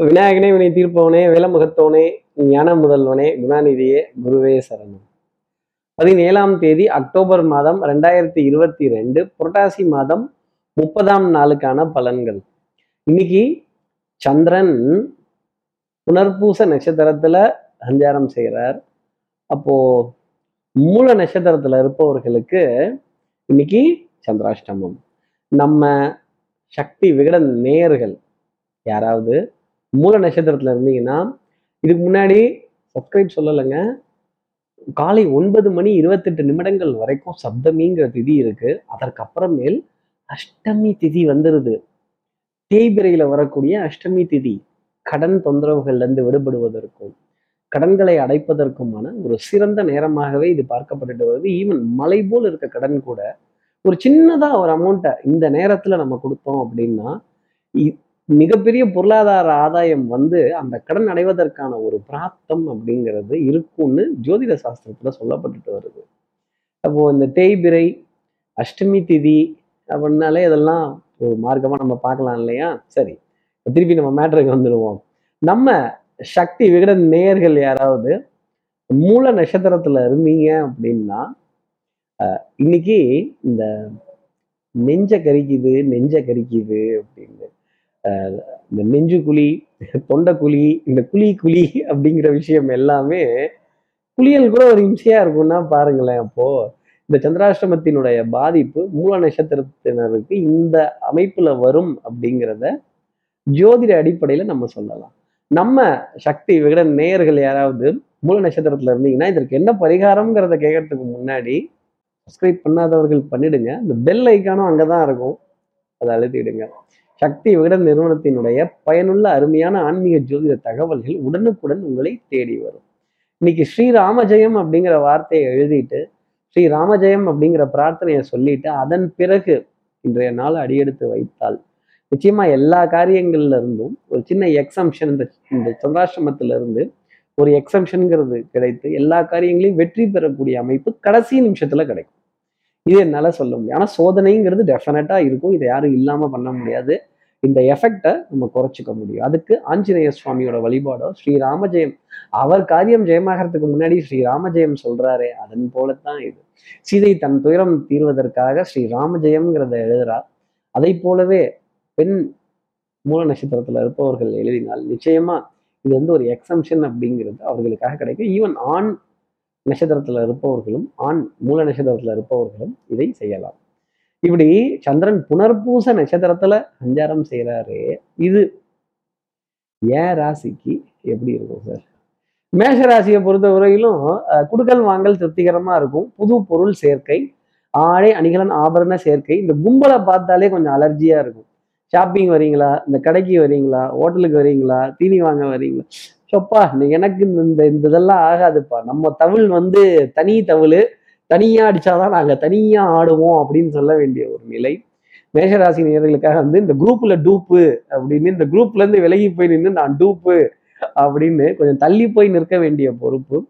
விநாயகனே வினை தீர்ப்பவனே வேலமுகத்தவனே ஞான முதல்வனே குணாநிதியே குருவே சரணம். பதினேழாம் தேதி அக்டோபர் மாதம் ரெண்டாயிரத்தி இருபத்தி ரெண்டு புரட்டாசி மாதம் முப்பதாம் நாளுக்கான பலன்கள். இன்னைக்கு சந்திரன் புனர்பூச நட்சத்திரத்துல சஞ்சாரம் செய்கிறார் அப்போ மூல நட்சத்திரத்துல இருப்பவர்களுக்கு இன்னைக்கு சந்திராஷ்டமம். நம்ம சக்தி விகடன் நேயர்கள் யாராவது? மூல நட்சத்திரத்துல இருந்தீங்கன்னா இதுக்கு முன்னாடி சப்ஸ்கிரைப் சொல்லலைங்க. காலை ஒன்பது மணி இருபத்தெட்டு நிமிடங்கள் வரைக்கும் சப்தமிங்கிற திதி இருக்கு. அதற்கப்புறமேல் அஷ்டமி திதி வந்துருது. தேய்பிரையில வரக்கூடிய அஷ்டமி திதி கடன் தொந்தரவுகள்லேருந்து விடுபடுவதற்கும் கடன்களை அடைப்பதற்குமான ஒரு சிறந்த நேரமாகவே இது பார்க்கப்பட்டுட்டு வருது. ஈவன் மலை போல் இருக்க கடன் கூட ஒரு சின்னதாக ஒரு அமௌண்ட்டை இந்த நேரத்தில் நம்ம கொடுத்தோம் அப்படின்னா இ- மிகப்பெரிய பொருளாதார ஆதாயம் வந்து அந்த கடன் அடைவதற்கான ஒரு பிராப்தம் அப்படிங்கிறது இருக்கும்னு ஜோதிட சாஸ்திரத்தில் சொல்லப்பட்டுட்டு வருது. அப்போது இந்த தேய்பிரை அஷ்டமி திதி அப்படின்னாலே இதெல்லாம் ஒரு மார்க்கமாக நம்ம பார்க்கலாம் இல்லையா? சரி திருப்பி நம்ம மேட்ருக்கு வந்துடுவோம். நம்ம சக்தி விகட நேயர்கள் யாராவது மூல நட்சத்திரத்தில் இருந்தீங்க அப்படின்னா இன்னைக்கு இந்த நெஞ்ச கரிக்குது நெஞ்ச கரிக்குது அப்படின்னு இந்த நெஞ்சு குழி தொண்டை குழி இந்த குழி குழி அப்படிங்கிற விஷயம் எல்லாமே குளியல் கூட ஒரு இம்சையா இருக்கும்னா பாருங்களேன் அப்போ இந்த சந்திராஷ்டமத்தினுடைய பாதிப்பு மூல நட்சத்திரத்தினருக்கு இந்த அமைப்புல வரும் அப்படிங்கிறத ஜோதிட அடிப்படையில நம்ம சொல்லலாம். நம்ம சக்தி விகட நேயர்கள் யாராவது மூல நட்சத்திரத்துல இருந்தீங்கன்னா இதற்கு என்ன பரிகாரம்ங்கிறத கேட்கறதுக்கு முன்னாடி சப்ஸ்கிரைப் பண்ணாதவர்கள் பண்ணிடுங்க. இந்த பெல் ஐக்கானும் அங்கதான் இருக்கும். அதை அழுத்திடுங்க. சக்தி விகடன் நிறுவனத்தினுடைய பயனுள்ள அருமையான ஆன்மீக ஜோதிட தகவல்கள் உடனுக்குடன் உங்களை தேடி வரும். இன்னைக்கு ஸ்ரீராமஜெயம் அப்படிங்கிற வார்த்தையை எழுதிட்டு ஸ்ரீராமஜெயம் அப்படிங்கிற பிரார்த்தனையை சொல்லிட்டு அதன் பிறகு இன்றைய நாள் அடியெடுத்து வைத்தால் நிச்சயமா எல்லா காரியங்கள்ல இருந்தும் ஒரு சின்ன எக்ஸம்ஷன் இந்த இந்த சந்திராசிரமத்துல இருந்து ஒரு எக்ஸம்ஷனுங்கிறது கிடைத்து எல்லா காரியங்களையும் வெற்றி பெறக்கூடிய அமைப்பு கடைசி நிமிஷத்துல கிடைக்கும். இது என்னால சொல்ல முடியும். ஆனால் சோதனைங்கிறது டெஃபினட்டாக இருக்கும். இதை யாரும் இல்லாமல் பண்ண முடியாது. இந்த எஃபெக்டை நம்ம குறைச்சிக்க முடியும். அதுக்கு ஆஞ்சநேய சுவாமியோட வழிபாடோ ஸ்ரீராமஜெயம் அவர் காரியம் ஜெயமாகறதுக்கு முன்னாடி ஸ்ரீராமஜெயம் சொல்றாரே அதன் போலத்தான் இது. சீதை தன் துயரம் தீர்வதற்காக ஸ்ரீராமஜெயம்ங்கிறத எழுதுறார் அதை போலவே பெண் மூல நட்சத்திரத்துல இருப்பவர்கள் எழுதினால் நிச்சயமா இது வந்து ஒரு எக்ஸம்ஷன் அப்படிங்கிறது அவர்களுக்காக கிடைக்கும். ஈவன் ஆண் நட்சத்திரத்துல இருப்பவர்களும் ஆண் மூல நட்சத்திரத்துல இருப்பவர்களும் இதை செய்யலாம். இப்படி சந்திரன் புனர்பூச நட்சத்திரத்துல சஞ்சாரம் செய்கிறாரு இது ஏன் ராசிக்கு எப்படி இருக்கும் சார்? மேஷ ராசியை பொறுத்த வரையிலும் குடுக்கல் வாங்கல் திருப்திகரமாக இருக்கும். புது பொருள் சேர்க்கை ஆடை அணிகலன் ஆபரண சேர்க்கை இந்த கும்பலை பார்த்தாலே கொஞ்சம் அலர்ஜியா இருக்கும். ஷாப்பிங் வரீங்களா இந்த கடைக்கு வரீங்களா ஹோட்டலுக்கு வரீங்களா தீனி வாங்க வரீங்களா சொப்பா எனக்கு இந்த இந்த இந்த இதெல்லாம் ஆகாதுப்பா. நம்ம தவிழ் வந்து தனி தவிழ் தனியாக அடித்தாதான் நாங்கள் தனியாக ஆடுவோம் அப்படின்னு சொல்ல வேண்டிய ஒரு நிலை. மேஷராசி நேர்களுக்காக வந்து இந்த குரூப்பில் டூப்பு அப்படின்னு இந்த குரூப்லேருந்து விலகி போய் நின்று நான் டூப்பு அப்படின்னு கொஞ்சம் தள்ளி போய் நிற்க வேண்டிய பொறுப்பு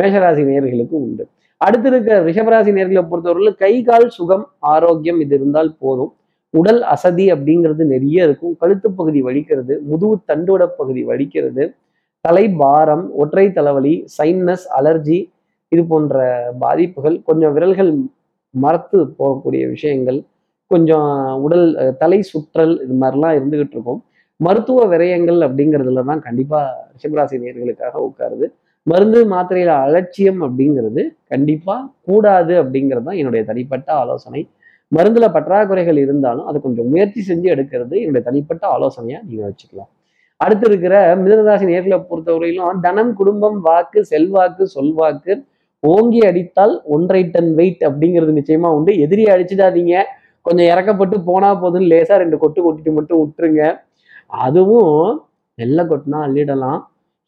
மேஷராசி நேர்களுக்கு உண்டு. அடுத்து இருக்க ரிஷபராசி நேர்களை பொறுத்தவரையில் கை கால் சுகம் ஆரோக்கியம் இது இருந்தால் போதும். உடல் அசதி அப்படிங்கிறது நிறைய இருக்கும். கழுத்து பகுதி வலிக்கிறது முதுகு தண்டுவட பகுதி வலிக்கிறது. தலை பாரம் ஒற்றை தலைவலி சைன்னஸ் அலர்ஜி இது போன்ற பாதிப்புகள் கொஞ்சம் விரல்கள் மரத்து போகக்கூடிய விஷயங்கள் கொஞ்சம் உடல் தலை சுற்றல் இது மாதிரிலாம் இருந்துகிட்டு இருக்கும். மருத்துவ விரயங்கள் அப்படிங்கிறதுல தான் கண்டிப்பாக ரிஷபராசி நேர்களுக்காக உட்காருது. மருந்து மாத்திரையில அலட்சியம் அப்படிங்கிறது கண்டிப்பாக கூடாது அப்படிங்கிறது தான் என்னுடைய தனிப்பட்ட ஆலோசனை. மருந்துல பற்றாக்குறைகள் இருந்தாலும் அதை கொஞ்சம் முயற்சி செஞ்சு எடுக்கிறது என்னுடைய தனிப்பட்ட ஆலோசனையா நீங்க வச்சுக்கலாம். அடுத்து இருக்கிற மிதனராசி நேர்களை பொறுத்தவரையிலும் தனம் குடும்பம் வாக்கு செல்வாக்கு சொல்வாக்கு ஓங்கி அடித்தால் ஒன்றரை டன் வெயிட் அப்படிங்கிறது நிச்சயமா உண்டு. எதிரியை அடிச்சிடாதீங்க. கொஞ்சம் இறக்கப்பட்டு போனா போதுன்னு லேசா ரெண்டு கொட்டு கொட்டிட்டு மட்டும் விட்டுருங்க. அதுவும் நெல்ல கொட்டினா அள்ளிடலாம்.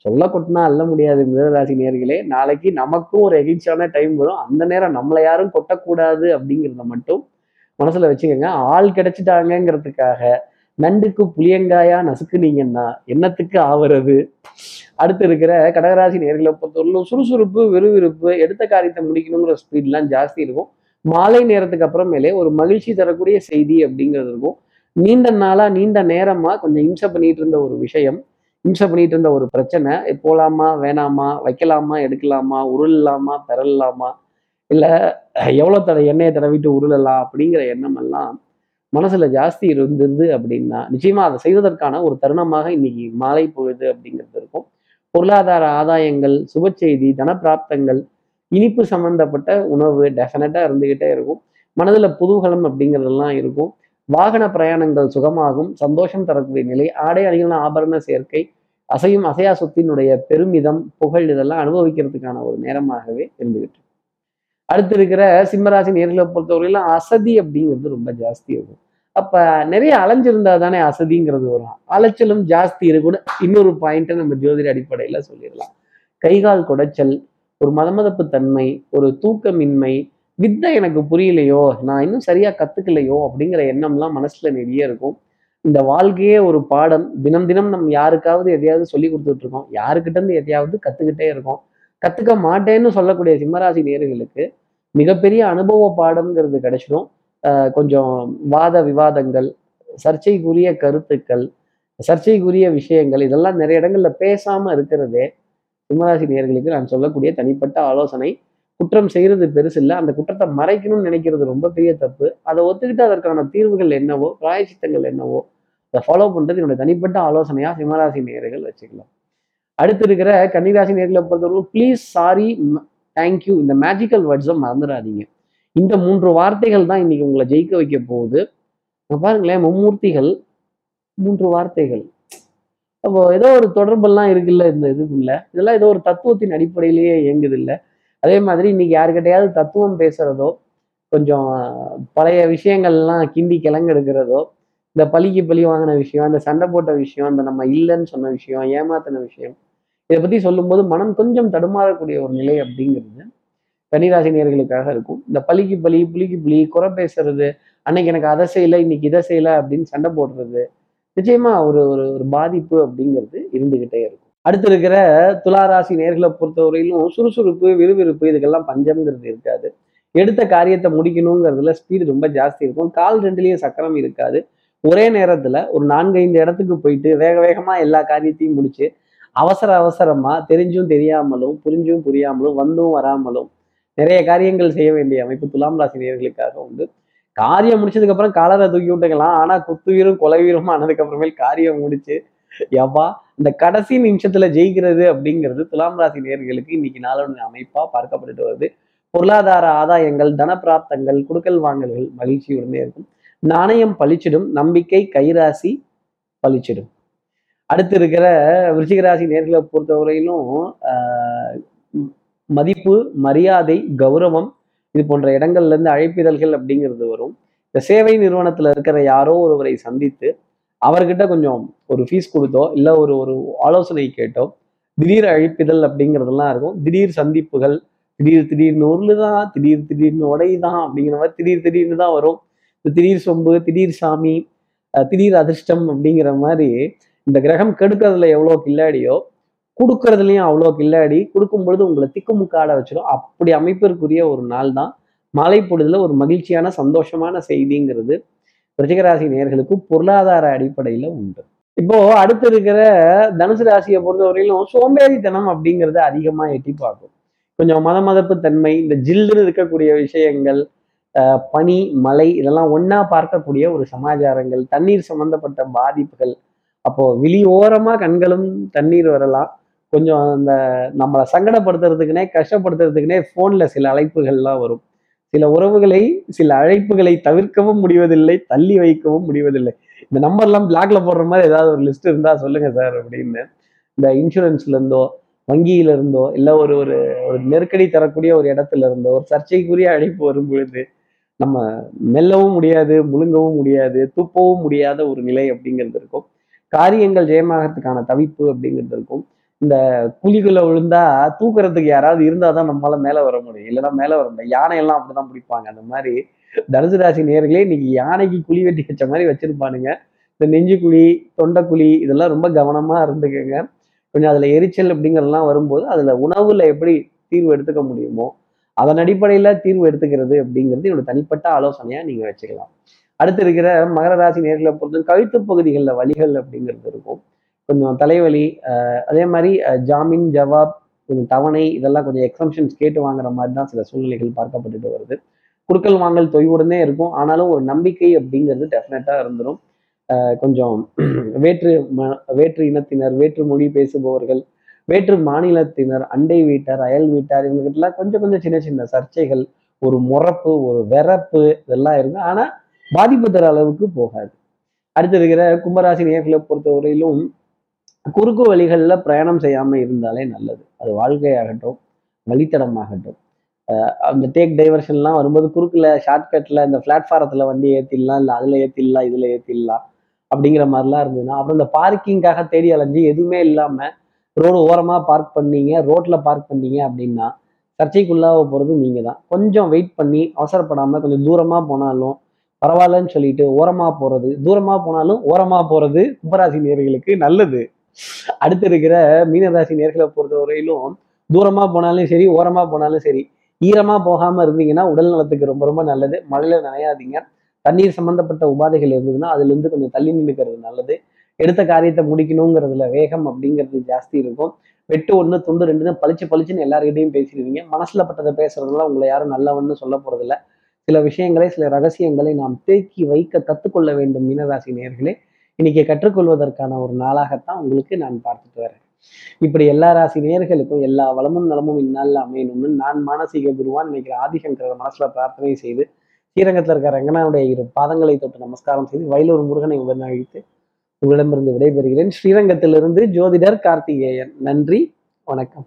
சொல்ல கொட்டினா அள்ள முடியாது மிதனராசி நேர்களே. நாளைக்கு நமக்கும் ஒரு எகிழ்ச்சியான டைம் வரும். அந்த நேரம் நம்மளை யாரும் கொட்டக்கூடாது அப்படிங்கிறத மட்டும் மனசுல வச்சுக்கோங்க. ஆள் கிடைச்சிட்டாங்கிறதுக்காக நண்டுக்கு புளியங்காயா நசுக்குனீங்கன்னா என்னத்துக்கு ஆவறது? அடுத்து இருக்கிற கடகராசி நேர்களை பொறுத்தவரையிலும் சுறுசுறுப்பு விறுவிறுப்பு எடுத்த காரியத்தை முடிக்கணுங்கிற ஸ்பீட்லாம் ஜாஸ்தி இருக்கும். மாலை நேரத்துக்கு அப்புறமேலே ஒரு மகிழ்ச்சி தரக்கூடிய செய்தி அப்படிங்கிறது இருக்கும். நீண்ட நாளா நீண்ட நேரமா கொஞ்சம் இம்சை பண்ணிட்டு இருந்த ஒரு விஷயம் இம்சை பண்ணிட்டு இருந்த ஒரு பிரச்சனை போலாமா வேணாமா வைக்கலாமா எடுக்கலாமா உருளலாமா பெறலாமா இல்லை எவ்வளோ தடவை எண்ணெயை தடவிட்டு உருளலாம்? அப்படிங்கிற எண்ணம் எல்லாம் மனசுல ஜாஸ்தி இருந்தது அப்படின்னா நிச்சயமா அதை செய்வதற்கான ஒரு தருணமாக இன்னைக்கு மாலை பொழுது அப்படிங்கிறது இருக்கும். பொருளாதார ஆதாயங்கள் சுப செய்தி தனப்பிராப்தங்கள் இனிப்பு சம்பந்தப்பட்ட உணவு டெஃபினட்டா இருந்துகிட்டே இருக்கும். மனதுல புதுகலம் அப்படிங்கிறதெல்லாம் இருக்கும். வாகன பிரயாணங்கள் சுகமாகும். சந்தோஷம் தரக்கூடிய நிலை ஆடை அணிகளான ஆபரண சேர்க்கை அசையும் அசையா சொத்தினுடைய பெருமிதம் புகழ் இதெல்லாம் அனுபவிக்கிறதுக்கான ஒரு நேரமாகவே இருந்துகிட்டு அடுத்து இருக்கிற சிம்மராசி நேர்களை பொறுத்தவரையிலும் அசதி அப்படிங்கிறது ரொம்ப ஜாஸ்தி இருக்கும். அப்ப நிறைய அலைஞ்சிருந்தா தானே அசதிங்கிறது வரும். அலைச்சலும் ஜாஸ்தி இருக்குன்னு இன்னொரு பாயிண்ட்டை நம்ம ஜோதிட அடிப்படையில சொல்லிடலாம். கைகால் குடைச்சல் ஒரு மதமதப்பு தன்மை ஒரு தூக்கமின்மை வித்தை எனக்கு புரியலையோ நான் இன்னும் சரியா கத்துக்கலையோ அப்படிங்கிற எண்ணம்லாம் மனசுல நிறைய இருக்கும். இந்த வாழ்க்கையே ஒரு பாடம். தினம் தினம் நம்ம யாருக்காவது எதையாவது சொல்லி கொடுத்துட்டு இருக்கோம். யாருக்கிட்ட இருந்து எதையாவது கத்துக்கிட்டே இருக்கோம். கத்துக்க மாட்டேன்னு சொல்லக்கூடிய சிம்மராசி நேர்களுக்கு மிகப்பெரிய அனுபவ பாடம்ங்கிறது கிடைச்சிடும் கொஞ்சம் வாத விவாதங்கள் சர்ச்சைக்குரிய கருத்துக்கள் சர்ச்சைக்குரிய விஷயங்கள் இதெல்லாம் நிறைய இடங்கள்ல பேசாம இருக்கிறதே சிம்மராசி நேர்களுக்கு நான் சொல்லக்கூடிய தனிப்பட்ட ஆலோசனை. குற்றம் செய்யறது பெருசு இல்லை. அந்த குற்றத்தை மறைக்கணும்னு நினைக்கிறது ரொம்ப பெரிய தப்பு. அதை ஒத்துக்கிட்டு அதற்கான தீர்வுகள் என்னவோ பிராயசித்தங்கள் என்னவோ அதை ஃபாலோ பண்றது என்னோட தனிப்பட்ட ஆலோசனையா சிம்மராசி நேர்கள் வச்சுக்கலாம். அடுத்து இருக்கிற கன்னிராசி நேர்களை பொறுத்தவரைக்கும் ப்ளீஸ் சாரி தேங்க்யூ இந்த மேஜிக்கல் வேர்ட்ஸை மறந்துடாதீங்க இந்த மூன்று வார்த்தைகள் தான் இன்னைக்கு உங்களை ஜெயிக்க வைக்க போகுது. இங்க பாருங்களேன் மும்மூர்த்திகள் மூன்று வார்த்தைகள். அப்போ ஏதோ ஒரு தொடர்பெல்லாம் இருக்குல்ல இந்த இதுக்குள்ள? இதெல்லாம் ஏதோ ஒரு தத்துவத்தின் அடிப்படையிலேயே இயங்குது இல்ல அதே மாதிரி இன்னைக்கு யாருக்கிட்டையாவது தத்துவம் பேசுறதோ கொஞ்சம் பழைய விஷயங்கள்லாம் கிண்டி கிளங்கெடுக்கிறதோ இந்த பழிக்கு பழி வாங்கின விஷயம் இந்த சண்டை போட்ட விஷயம் இந்த நம்ம இல்லைன்னு சொன்ன விஷயம் ஏமாத்தின விஷயம் இதை பத்தி சொல்லும்போது மனம் கொஞ்சம் தடுமாறக்கூடிய ஒரு நிலை அப்படிங்கிறது கன்னிராசினியர்களுக்காக இருக்கும். இந்த பழிக்கு பலி புளிக்கு புலி குறை பேசுறது அன்னைக்கு எனக்கு அதை செய்யலை இன்னைக்கு இதை செய்யல அப்படின்னு சண்டை போடுறது நிச்சயமா ஒரு ஒரு ஒரு பாதிப்பு அப்படிங்கிறது இருந்துகிட்டே இருக்கும். அடுத்து இருக்கிற துளாராசி நேர்களை பொறுத்தவரையிலும் சுறுசுறுப்பு விறுவிறுப்பு இதுக்கெல்லாம் பஞ்சம்ங்கிறது இருக்காது. எடுத்த காரியத்தை முடிக்கணுங்கிறதுல ஸ்பீடு ரொம்ப ஜாஸ்தி இருக்கும். கால் ரெண்டுலேயும் சக்கரம் இருக்காது. ஒரே நேரத்தில் ஒரு நான்கைந்து இடத்துக்கு போயிட்டு வேக வேகமாக எல்லா காரியத்தையும் முடிச்சு அவசர அவசரமா தெரிஞ்சும் தெரியாமலும் புரிஞ்சும் புரியாமலும் வந்தும் வராமலும் நிறைய காரியங்கள் செய்ய வேண்டிய அமைப்பு துலாம் ராசி நேர்களுக்காக உண்டு. காரியம் முடிச்சதுக்கு அப்புறம் காலரை தூக்கி விட்டுக்கலாம். ஆனா குத்துயிரும் கொலைவீரும் ஆனதுக்கு காரியம் முடிச்சு எவ்வா இந்த கடைசி நிமிஷத்துல ஜெயிக்கிறது அப்படிங்கிறது துலாம் ராசி நேர்களுக்கு இன்னைக்கு நாளோட அமைப்பா பார்க்கப்பட்டு வருது. பொருளாதார ஆதாயங்கள் தனப்பிராப்தங்கள் குடுக்கல் வாங்கல்கள் மகிழ்ச்சியுடனே இருக்கும். நாணயம் பளிச்சிடும் நம்பிக்கை கைராசி பளிச்சிடும் அடுத்து இருக்கிற விருச்சிகராசி நேர்களை பொறுத்தவரையிலும் மதிப்பு மரியாதை கௌரவம் இது போன்ற இடங்கள்ல இருந்து அழைப்பிதழ்கள் அப்படிங்கிறது வரும். இந்த சேவை நிறுவனத்துல இருக்கிற யாரோ ஒருவரை சந்தித்து அவர்கிட்ட கொஞ்சம் ஒரு ஃபீஸ் கொடுத்தோ இல்லை ஒரு ஒரு ஆலோசனை கேட்டோ திடீர் அழைப்பிதழ் அப்படிங்கிறதெல்லாம் இருக்கும். திடீர் சந்திப்புகள் திடீர் திடீர்னு உருளு தான் திடீர் திடீர்னு உடை தான் அப்படிங்கிற மாதிரி திடீர் திடீர்னு தான் வரும். இந்த திடீர் சொம்பு திடீர் சாமி திடீர் அதிர்ஷ்டம் அப்படிங்கிற மாதிரி இந்த கிரகம் கெடுக்கிறதுல எவ்வளோ கில்லாடியோ கொடுக்கறதுலையும் அவ்வளோ கில்லாடி கொடுக்கும் பொழுது உங்களை திக்குமுக்காட வச்சிடும் அப்படி அமைப்பிற்குரிய ஒரு நாள் தான் மாலை பொழுதுல ஒரு மகிழ்ச்சியான சந்தோஷமான செய்திங்கிறது ரிஷிகராசி நேயர்களுக்கு பொருளாதார அடிப்படையில் உண்டு. இப்போ அடுத்து இருக்கிற தனுசு ராசியை பொறுத்தவரையிலும் சோம்பேறித்தனம் அப்படிங்கிறது அதிகமா எட்டி பார்க்கும். கொஞ்சம் மத மதப்பு தன்மை இந்த ஜில்லுன்னு இருக்கக்கூடிய விஷயங்கள் பனி மலை இதெல்லாம் ஒன்றா பார்க்கக்கூடிய ஒரு சமாச்சாரங்கள் தண்ணீர் சம்பந்தப்பட்ட பாதிப்புகள் அப்போ விழியோரமா கண்களும் தண்ணீர் வரலாம். கொஞ்சம் அந்த நம்மளை சங்கடப்படுத்துறதுக்குனே கஷ்டப்படுத்துறதுக்குனே ஃபோன்ல சில அழைப்புகள்லாம் வரும். சில உறவுகளை சில அழைப்புகளை தவிர்க்கவும் முடிவதில்லை தள்ளி வைக்கவும் முடிவதில்லை. இந்த நம்பர்லாம் பிளாக்ல போடுற மாதிரி ஏதாவது ஒரு லிஸ்ட் இருந்தா சொல்லுங்க சார் அப்படின்னு. இந்த இன்சூரன்ஸ்ல இருந்தோ வங்கியில இருந்தோ ஒரு ஒரு ஒரு நெருக்கடி தரக்கூடிய ஒரு இடத்துல இருந்தோ ஒரு சர்ச்சைக்குரிய அழைப்பு வரும் பொழுது நம்ம மெல்லவும் முடியாது முழுங்கவும் முடியாது துப்பவும் முடியாத ஒரு நிலை அப்படிங்கிறது இருக்கும். காரியங்கள் ஜெயமாகறதுக்கான தவிப்பு அப்படிங்கிறது இருக்கும். இந்த குழிக்குள்ள விழுந்தா தூக்குறதுக்கு யாராவது இருந்தாதான் நம்மளால மேலே வர முடியும். இல்லைன்னா மேலே வர முடியும் யானையெல்லாம் அப்படிதான் பிடிப்பாங்க. அந்த மாதிரி தனுசு ராசி நேர்களே இன்னைக்கு யானைக்கு குழி வெட்டி வச்ச மாதிரி வச்சிருப்பானுங்க. இந்த நெஞ்சு குழி தொண்டைக்குழி இதெல்லாம் ரொம்ப கவனமா இருந்துக்கங்க. கொஞ்சம் அதுல எரிச்சல் அப்படிங்கிறதெல்லாம் வரும்போது அதுல உணவுல எப்படி தீர்வு எடுத்துக்க முடியுமோ அதன் அடிப்படையில தீர்வு எடுத்துக்கிறது அப்படிங்கிறது என்னோட தனிப்பட்ட ஆலோசனையா நீங்க வச்சுக்கலாம். அடுத்து இருக்கிற மகர ராசி நேர்களை பொறுத்த கழுத்து பகுதிகளில் வழிகள் அப்படிங்கிறது இருக்கும். கொஞ்சம் தலைவலி அதே மாதிரி ஜாமீன் ஜவாப் கொஞ்சம் தவணை இதெல்லாம் கொஞ்சம் எக்ஸம்ஷன்ஸ் கேட்டு வாங்குற மாதிரி தான் சில சூழ்நிலைகள் பார்க்கப்பட்டுட்டு வருது. குடுக்கல் வாங்கல் தொய்வுடனே இருக்கும். ஆனாலும் ஒரு நம்பிக்கை அப்படிங்கிறது டெஃபினட்டாக இருந்துடும் கொஞ்சம் வேற்று ம- வேற்று இனத்தினர் வேற்று மொழி பேசுபவர்கள் வேற்று மாநிலத்தினர் அண்டை வீட்டார் அயல் வீட்டார் இவங்ககிட்டலாம் கொஞ்சம் கொஞ்சம் சின்ன சின்ன சர்ச்சைகள் ஒரு முறப்பு ஒரு வெறப்பு இதெல்லாம் இருக்கும். ஆனால் பாதிப்பு தர அளவுக்கு போகாது. அடுத்து இருக்கிற கும்பராசி நேர்களை பொறுத்தவரையிலும் குறுக்கு வழிகளில் பிரயாணம் செய்யாமல் இருந்தாலே நல்லது. அது வாழ்க்கையாகட்டும் வழித்தடமாகட்டும். அந்த டேக் டைவர்ஷன்லாம் வரும்போது குறுக்குல ஷார்ட்கட்டில் இந்த பிளாட்ஃபாரத்தில் வண்டி ஏற்றிடலாம் இல்லை அதில் ஏற்றிடலாம் இதில் ஏற்றிடலாம் அப்படிங்கிற மாதிரிலாம் இருந்ததுன்னா அப்புறம் இந்த பார்க்கிங்காக தேடி அலைஞ்சு எதுவுமே இல்லாமல் ரோடு ஓரமாக பார்க் பண்ணீங்க ரோட்டில் பார்க் பண்ணீங்க அப்படின்னா சர்ச்சைக்குள்ளாக போகிறது நீங்கள் தான் கொஞ்சம் வெயிட் பண்ணி அவசரப்படாமல் கொஞ்சம் தூரமாக போனாலும் பரவாயில்லன்னு சொல்லிட்டு ஓரமாக போகிறது தூரமாக போனாலும் ஓரமாக போகிறது கும்பராசி நேர்களுக்கு நல்லது. அடுத்து இருக்கிற மீனராசி நேர்களை பொறுத்த வரையிலும் தூரமாக போனாலும் சரி ஓரமாக போனாலும் சரி ஈரமாக போகாமல் இருந்தீங்கன்னா உடல் நலத்துக்கு ரொம்ப ரொம்ப நல்லது. மழையில் நனையாதீங்க. தண்ணீர் சம்பந்தப்பட்ட உபாதைகள் இருந்ததுன்னா அதுலேருந்து கொஞ்சம் தள்ளி நின்றுக்கிறது நல்லது. எடுத்த காரியத்தை முடிக்கணுங்கிறதுல வேகம் அப்படிங்கிறது ஜாஸ்தி இருக்கும். வெட்டு ஒன்று துண்டு ரெண்டுன்னு பளிச்சு பளிச்சுன்னு எல்லாருக்கிட்டையும் பேசிடுவீங்க. மனசுல பட்டதை பேசுறதுனால உங்களை யாரும் நல்லவன்னு சொல்ல போறதில்லை. சில விஷயங்களை சில ரகசியங்களை நாம் தேக்கி வைக்க கற்றுக்கொள்ள வேண்டும் மீனராசி நேயர்களே இன்னைக்கு கற்றுக்கொள்வதற்கான ஒரு நாளாகத்தான் உங்களுக்கு நான் பார்த்துட்டு வரேன். இப்படி எல்லா ராசி நேர்களுக்கும் எல்லா வளமும் நலமும் இந்நாளில் அமையணும்னு நான் மானசீக குருவான் நினைக்கிற ஆதிசங்கர மனசுல பிரார்த்தனை செய்து ஸ்ரீரங்கத்தில் இருக்கிற ரங்கனாவுடைய இரு பாதங்களை தொட்டு நமஸ்காரம் செய்து வயலூர் முருகனை உடன் அழைத்து உங்களிடமிருந்து விடைபெறுகிறேன். ஸ்ரீரங்கத்திலிருந்து ஜோதிடர் கார்த்திகேயன். நன்றி வணக்கம்.